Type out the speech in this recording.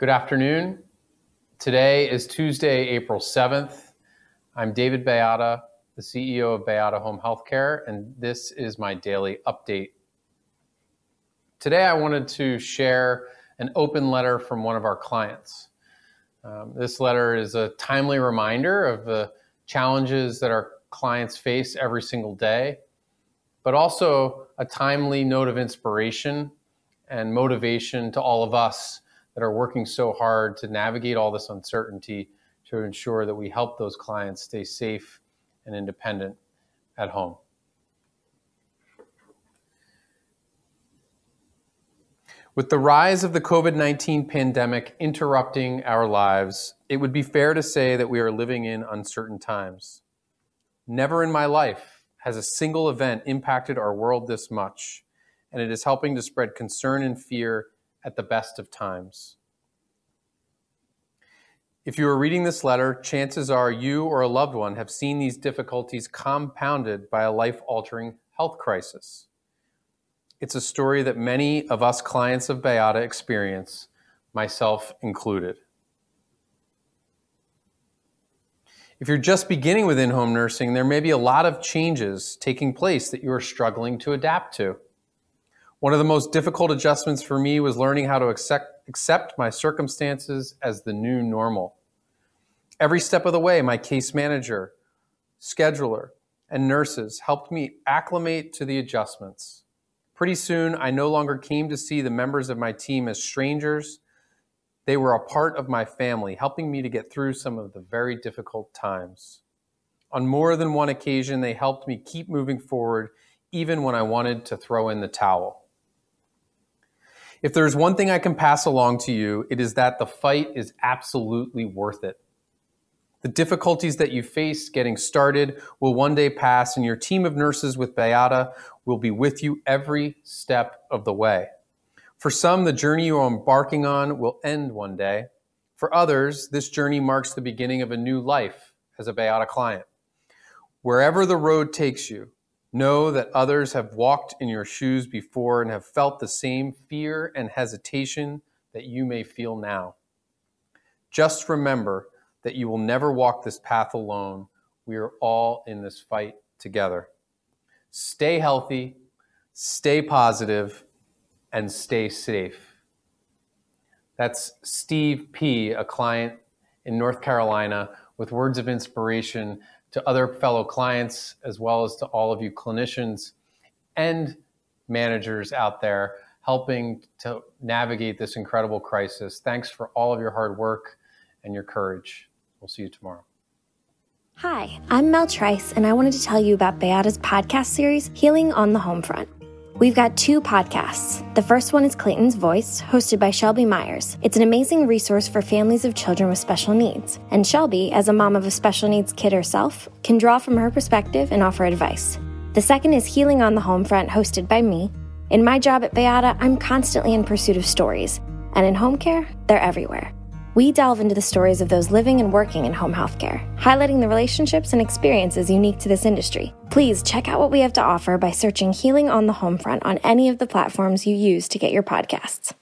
Good afternoon. Today is Tuesday, April 7th. I'm David Baiada, the CEO of BAYADA Home Healthcare, and this is my daily update. Today, I wanted to share an open letter from one of our clients. Um, this letter is a timely reminder of the challenges that our clients face every single day, but also a timely note of inspiration and motivation to all of us that are working so hard to navigate all this uncertainty to ensure that we help those clients stay safe and independent at home. With the rise of the COVID 19 pandemic interrupting our lives, it would be fair to say that we are living in uncertain times. Never in my life has a single event impacted our world this much, and it is helping to spread concern and fear at the best of times. If you are reading this letter, chances are you or a loved one have seen these difficulties compounded by a life altering health crisis. It's a story that many of us clients of BAYADA experience, myself included. If you're just beginning with in home nursing, there may be a lot of changes taking place that you are struggling to adapt to. One of the most difficult adjustments for me was learning how to accept, accept my circumstances as the new normal. Every step of the way, my case manager, scheduler, and nurses helped me acclimate to the adjustments. Pretty soon, I no longer came to see the members of my team as strangers. They were a part of my family, helping me to get through some of the very difficult times. On more than one occasion, they helped me keep moving forward, even when I wanted to throw in the towel. If there's one thing I can pass along to you, it is that the fight is absolutely worth it. The difficulties that you face getting started will one day pass, and your team of nurses with BAYADA will be with you every step of the way. For some, the journey you are embarking on will end one day. For others, this journey marks the beginning of a new life as a BAYADA client. Wherever the road takes you, Know that others have walked in your shoes before and have felt the same fear and hesitation that you may feel now. Just remember that you will never walk this path alone. We are all in this fight together. Stay healthy, stay positive, and stay safe. That's Steve P., a client in North Carolina, with words of inspiration to other fellow clients, as well as to all of you clinicians and managers out there helping to navigate this incredible crisis. Thanks for all of your hard work and your courage. We'll see you tomorrow. Hi, I'm Mel Trice, and I wanted to tell you about BAYADA's podcast series, Healing on the Home Front. We've got two podcasts. The first one is Clayton's Voice, hosted by Shelby Myers. It's an amazing resource for families of children with special needs. And Shelby, as a mom of a special needs kid herself, can draw from her perspective and offer advice. The second is Healing on the Home Front, hosted by me. In my job at BAYADA, I'm constantly in pursuit of stories. And in home care, they're everywhere. We delve into the stories of those living and working in home healthcare, highlighting the relationships and experiences unique to this industry. Please check out what we have to offer by searching Healing on the Home Front on any of the platforms you use to get your podcasts.